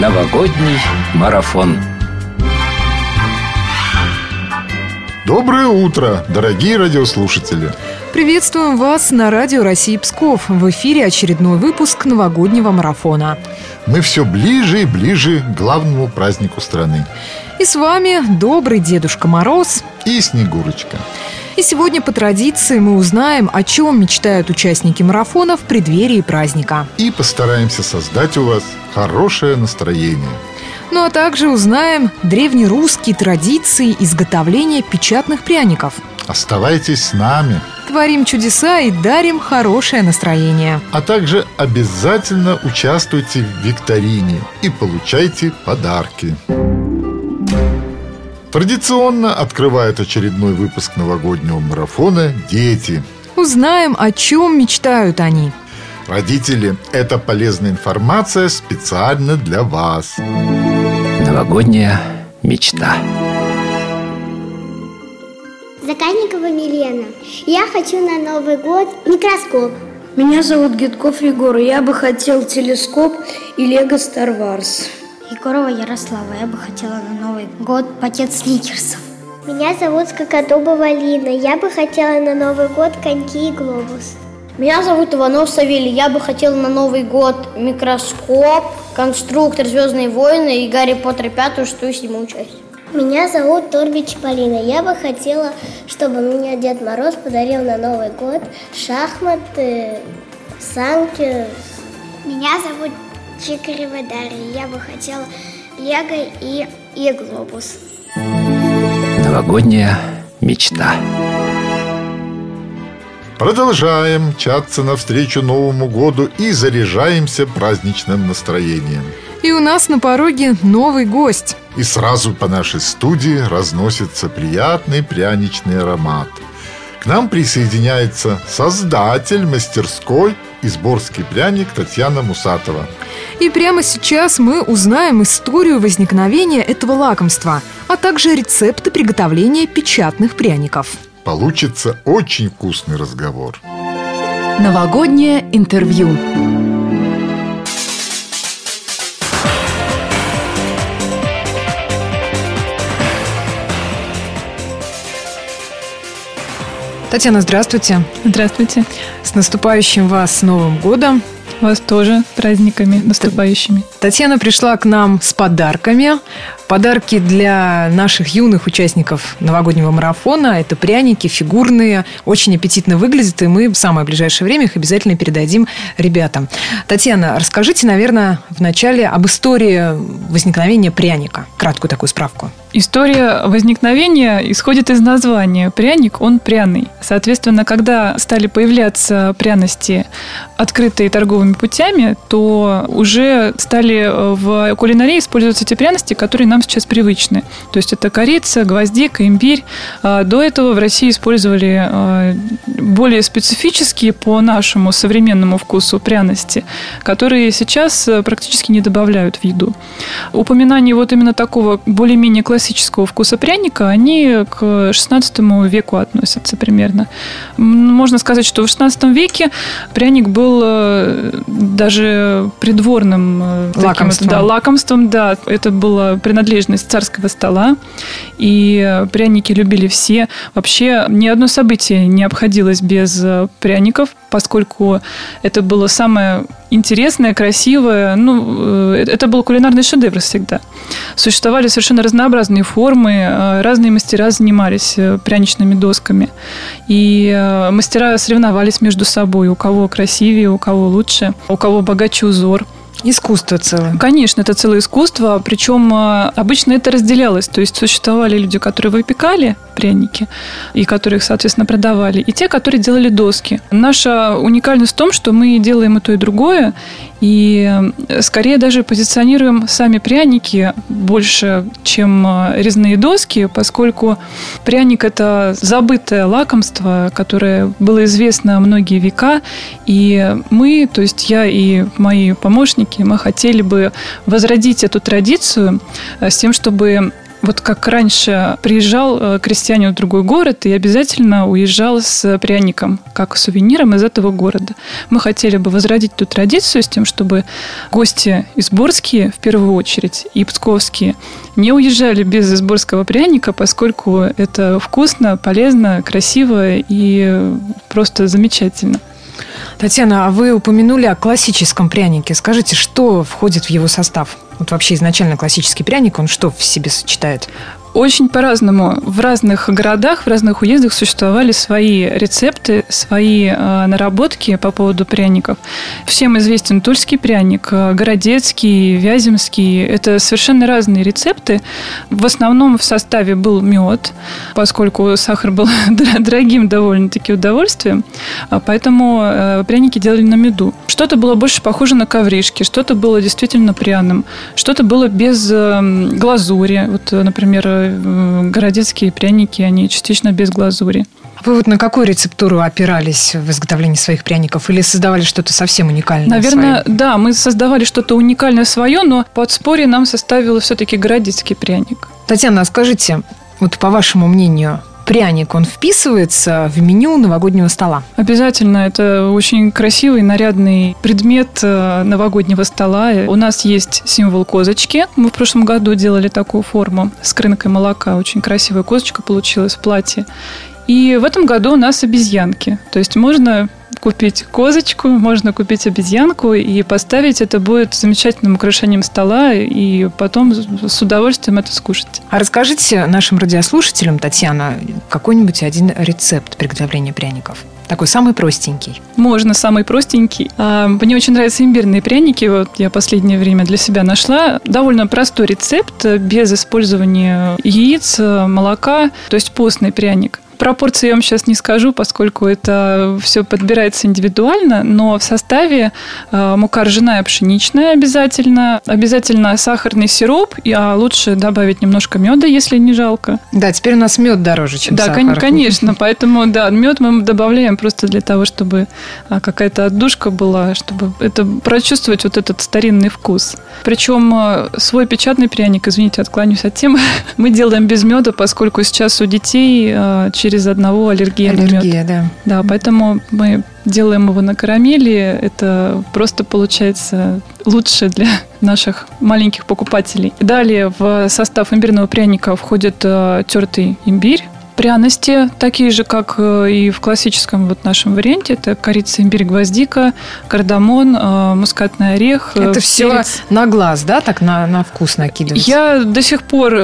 Новогодний марафон. Доброе утро, дорогие радиослушатели! Приветствуем вас на радио России Псков. В эфире очередной выпуск новогоднего марафона. Мы все ближе и ближе к главному празднику страны. И с вами добрый Дедушка Мороз и Снегурочка. И сегодня по традиции мы узнаем, о чем мечтают участники марафона в преддверии праздника. И постараемся создать у вас хорошее настроение. Ну а также узнаем древнерусские традиции изготовления печатных пряников. Оставайтесь с нами. Творим чудеса и дарим хорошее настроение. А также обязательно участвуйте в викторине и получайте подарки. Традиционно открывает очередной выпуск новогоднего марафона «Дети». Узнаем, о чем мечтают они. Родители, это полезная информация специально для вас. Новогодняя мечта. Заказникова Милена. Я хочу на Новый год микроскоп. Меня зовут Гидков Егор, я бы хотел телескоп и Лего Star Wars. Егорова Ярослава, я бы хотела на Новый год пакет сникерсов. Меня зовут Скакодубова Лина, я бы хотела на Новый год коньки и глобус. Меня зовут Иванов Савелий, я бы хотела на Новый год микроскоп, конструктор «Звездные войны» и «Гарри Поттер» пятую, шестую, седьмую часть. Меня зовут Торбич Полина. Я бы хотела, чтобы мне Дед Мороз подарил на Новый год шахматы, санки. Меня зовут Чикарева Дарья. Я бы хотела лего и, и глобус. Новогодняя мечта. Продолжаем мчаться навстречу Новому году и заряжаемся праздничным настроением. И у нас на пороге новый гость. И сразу по нашей студии разносится приятный пряничный аромат. К нам присоединяется создатель мастерской Изборский пряник Татьяна Мусатова. И прямо сейчас мы узнаем историю возникновения этого лакомства, а также рецепты приготовления печатных пряников. Получится очень вкусный разговор. Новогоднее интервью. Татьяна, здравствуйте. Здравствуйте. С наступающим вас Новым годом. Вас тоже праздниками наступающими. Татьяна пришла к нам с подарками. Подарки для наших юных участников новогоднего марафона. Это пряники фигурные, очень аппетитно выглядят, и мы в самое ближайшее время их обязательно передадим ребятам. Татьяна, расскажите, наверное, вначале об истории возникновения пряника. Краткую такую справку. История возникновения исходит из названия. Пряник, он пряный. Соответственно, когда стали появляться пряности, открытые торговыми путями, то уже стали э, в кулинарии использоваться те пряности, которые нам сейчас привычны. То есть это корица, гвоздика, имбирь. А до этого в России использовали э, более специфические по нашему современному вкусу пряности, которые сейчас э, практически не добавляют в еду. Упоминание вот именно такого более-менее классического вкуса пряника, они к 16 веку относятся примерно. Можно сказать, что в 16 веке пряник был э, даже придворным э, лакомством. Таким, да, лакомством, да. Это была принадлежность царского стола, и пряники любили все. Вообще ни одно событие не обходилось без э, пряников, поскольку это было самое интересное, красивое. Ну, это был кулинарный шедевр всегда. Существовали совершенно разнообразные формы, э, разные мастера занимались э, пряничными досками. И э, мастера соревновались между собой, у кого красивее, у кого лучше, у кого богаче узор. Искусство целое. Конечно, это целое искусство. Причем обычно это разделялось. То есть существовали люди, которые выпекали пряники, и которые их, соответственно, продавали, и те, которые делали доски. Наша уникальность в том, что мы делаем и то, и другое, и э, скорее даже позиционируем сами пряники больше, чем э, резные доски, поскольку пряник – это забытое лакомство, которое было известно многие века. И мы, то есть я и мои помощники, мы хотели бы возродить эту традицию э, с тем, чтобы Вот как раньше приезжал э, крестьянин в другой город и обязательно уезжал с пряником, как сувениром из этого города. Мы хотели бы возродить эту традицию с тем, чтобы гости изборские, в первую очередь, и псковские, не уезжали без изборского пряника, поскольку это вкусно, полезно, красиво и просто замечательно. Татьяна, а вы упомянули о классическом прянике. Скажите, что входит в его состав? Вот вообще изначально классический пряник, он что в себе сочетает? Очень по-разному. В разных городах, в разных уездах существовали свои рецепты, свои э, наработки по поводу пряников. Всем известен тульский пряник, э, городецкий, вяземский. Это совершенно разные рецепты. В основном в составе был мед, поскольку сахар был дорогим довольно-таки удовольствием. А поэтому э, пряники делали на меду. Что-то было больше похоже на ковришки, что-то было действительно пряным, что-то было без глазури. Вот, например, городецкие пряники, они частично без глазури. Вы вот на какую рецептуру опирались в изготовлении своих пряников? Или создавали что-то совсем уникальное Наверное, свое? да, мы создавали что-то уникальное свое, но подспорье нам составило все-таки городецкий пряник. Татьяна, а скажите, вот по вашему мнению, пряник, он вписывается в меню новогоднего стола? Обязательно. Это очень красивый, нарядный предмет э, новогоднего стола. У нас есть символ козочки. Мы в прошлом году делали такую форму с крынкой молока. Очень красивая козочка получилась в платье. И в этом году у нас обезьянки. То есть можно купить козочку, можно купить обезьянку и поставить. Это будет замечательным украшением стола, и потом с удовольствием это скушать. А расскажите нашим радиослушателям, Татьяна, какой-нибудь один рецепт приготовления пряников. Такой самый простенький. Можно, самый простенький. А, мне очень нравятся имбирные пряники. Вот я последнее время для себя нашла. Довольно простой рецепт, без использования яиц, молока. То есть постный пряник. Пропорции я вам сейчас не скажу, поскольку это все подбирается индивидуально, но в составе э, мука ржаная пшеничная обязательно, обязательно сахарный сироп, а лучше добавить немножко меда, если не жалко. Да, теперь у нас мед дороже, чем да, сахар. Да, конечно, поэтому да, мед мы добавляем просто для того, чтобы а, какая-то отдушка была, чтобы это прочувствовать вот этот старинный вкус. Причем э, свой печатный пряник, извините, отклонюсь от темы, мы делаем без меда, поскольку сейчас у детей через одного аллергия, аллергия на да. Да, поэтому мы делаем его на карамели. Это просто получается лучше для наших маленьких покупателей. Далее в состав имбирного пряника входит э, тертый имбирь, Пряности такие же, как э, и в классическом вот нашем варианте. Это корица, имбирь, гвоздика, кардамон, э, мускатный орех. Э, Это все перец. на глаз, да, так на, на вкус накидывается? Я до сих пор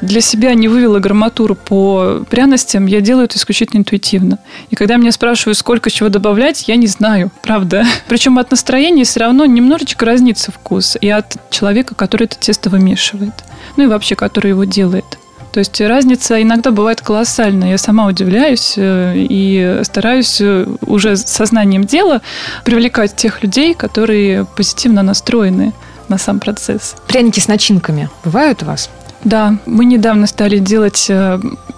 для себя не вывела грамматуру по пряностям. Я делаю это исключительно интуитивно. И когда меня спрашивают, сколько чего добавлять, я не знаю, правда. Причем от настроения все равно немножечко разнится вкус. И от человека, который это тесто вымешивает. Ну и вообще, который его делает. То есть разница иногда бывает колоссальная. Я сама удивляюсь э, и стараюсь э, уже сознанием дела привлекать тех людей, которые позитивно настроены на сам процесс. Пряники с начинками бывают у вас? Да, мы недавно стали делать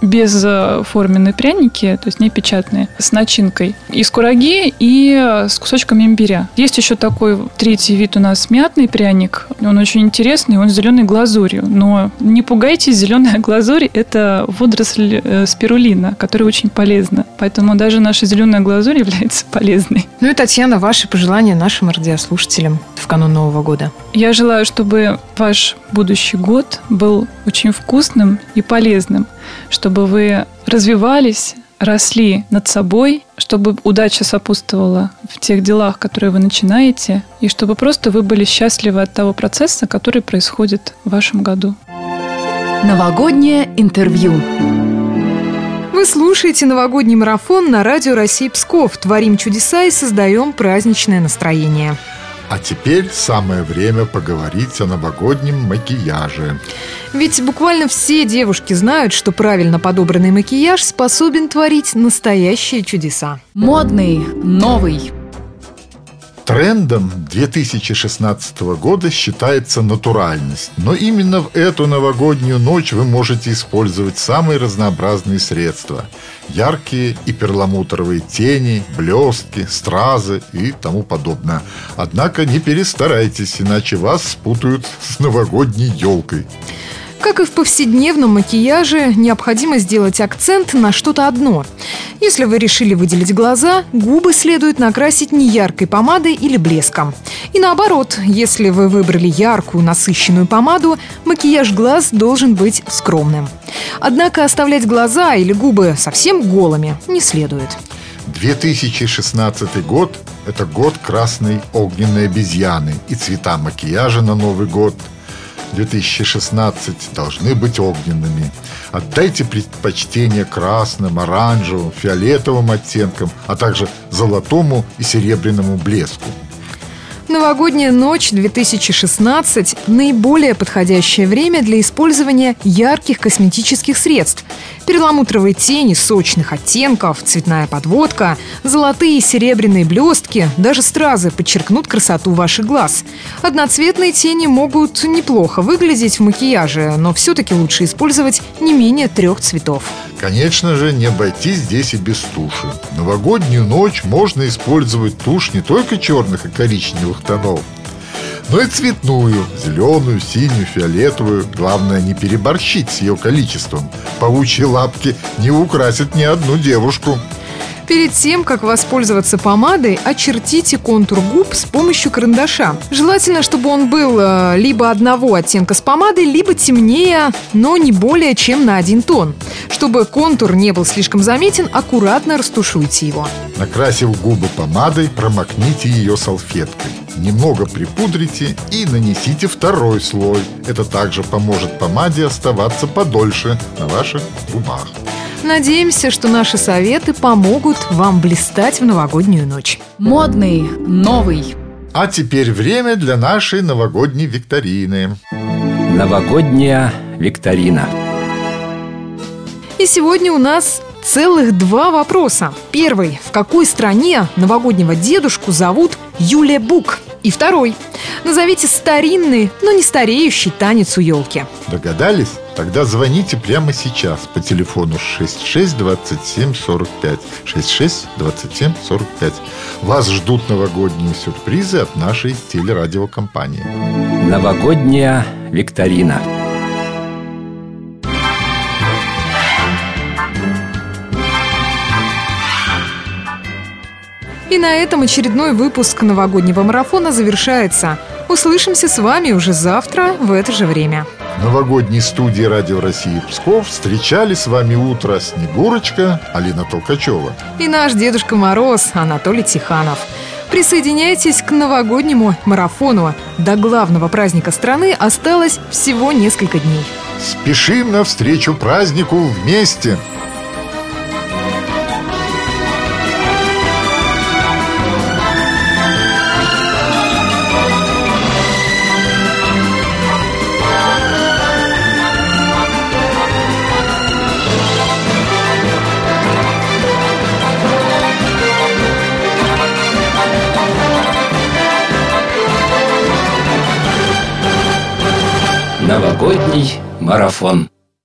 э, без форменные пряники, то есть не печатные, с начинкой из кураги и с кусочками имбиря. Есть еще такой третий вид у нас мятный пряник. Он очень интересный, он с зеленой глазурью. Но не пугайтесь, зеленая глазурь – это водоросль э, спирулина, которая очень полезна. Поэтому даже наша зеленая глазурь является полезной. Ну и, Татьяна, ваши пожелания нашим радиослушателям в канун Нового года? Я желаю, чтобы ваш будущий год был очень вкусным и полезным, чтобы вы развивались, росли над собой, чтобы удача сопутствовала в тех делах, которые вы начинаете, и чтобы просто вы были счастливы от того процесса, который происходит в вашем году. Новогоднее интервью. Вы слушаете новогодний марафон на радио России Псков. Творим чудеса и создаем праздничное настроение. А теперь самое время поговорить о новогоднем макияже. Ведь буквально все девушки знают, что правильно подобранный макияж способен творить настоящие чудеса. Модный, новый. Трендом 2016 года считается натуральность, но именно в эту новогоднюю ночь вы можете использовать самые разнообразные средства. Яркие и перламутровые тени, блестки, стразы и тому подобное. Однако не перестарайтесь, иначе вас спутают с новогодней елкой. Как и в повседневном макияже, необходимо сделать акцент на что-то одно. Если вы решили выделить глаза, губы следует накрасить не яркой помадой или блеском. И наоборот, если вы выбрали яркую, насыщенную помаду, макияж глаз должен быть скромным. Однако оставлять глаза или губы совсем голыми не следует. 2016 год – это год красной огненной обезьяны и цвета макияжа на Новый год – 2016 должны быть огненными. Отдайте предпочтение красным, оранжевым, фиолетовым оттенкам, а также золотому и серебряному блеску. Новогодняя ночь 2016 – наиболее подходящее время для использования ярких косметических средств. Перламутровые тени сочных оттенков, цветная подводка, золотые и серебряные блестки, даже стразы подчеркнут красоту ваших глаз. Одноцветные тени могут неплохо выглядеть в макияже, но все-таки лучше использовать не менее трех цветов. Конечно же, не обойтись здесь и без туши. Новогоднюю ночь можно использовать тушь не только черных и коричневых тонов, но и цветную, зеленую, синюю, фиолетовую. Главное не переборщить с ее количеством. Паучьи лапки не украсят ни одну девушку. Перед тем, как воспользоваться помадой, очертите контур губ с помощью карандаша. Желательно, чтобы он был э, либо одного оттенка с помадой, либо темнее, но не более чем на один тон. Чтобы контур не был слишком заметен, аккуратно растушуйте его. Накрасив губы помадой, промокните ее салфеткой. Немного припудрите и нанесите второй слой. Это также поможет помаде оставаться подольше на ваших губах. Надеемся, что наши советы помогут вам блистать в новогоднюю ночь. Модный, новый. А теперь время для нашей новогодней викторины. Новогодняя викторина. И сегодня у нас целых два вопроса. Первый. В какой стране новогоднего дедушку зовут Юлия Бук? И второй. Назовите старинный, но не стареющий танец у елки. Догадались? Тогда звоните прямо сейчас по телефону 66 27 45. 66 27 45. Вас ждут новогодние сюрпризы от нашей телерадиокомпании. Новогодняя викторина. И на этом очередной выпуск новогоднего марафона завершается. Услышимся с вами уже завтра в это же время. В новогодней студии Радио России Псков встречали с вами утро Снегурочка Алина Толкачева. И наш Дедушка Мороз Анатолий Тиханов. Присоединяйтесь к новогоднему марафону. До главного праздника страны осталось всего несколько дней. Спешим навстречу празднику вместе! Марафон.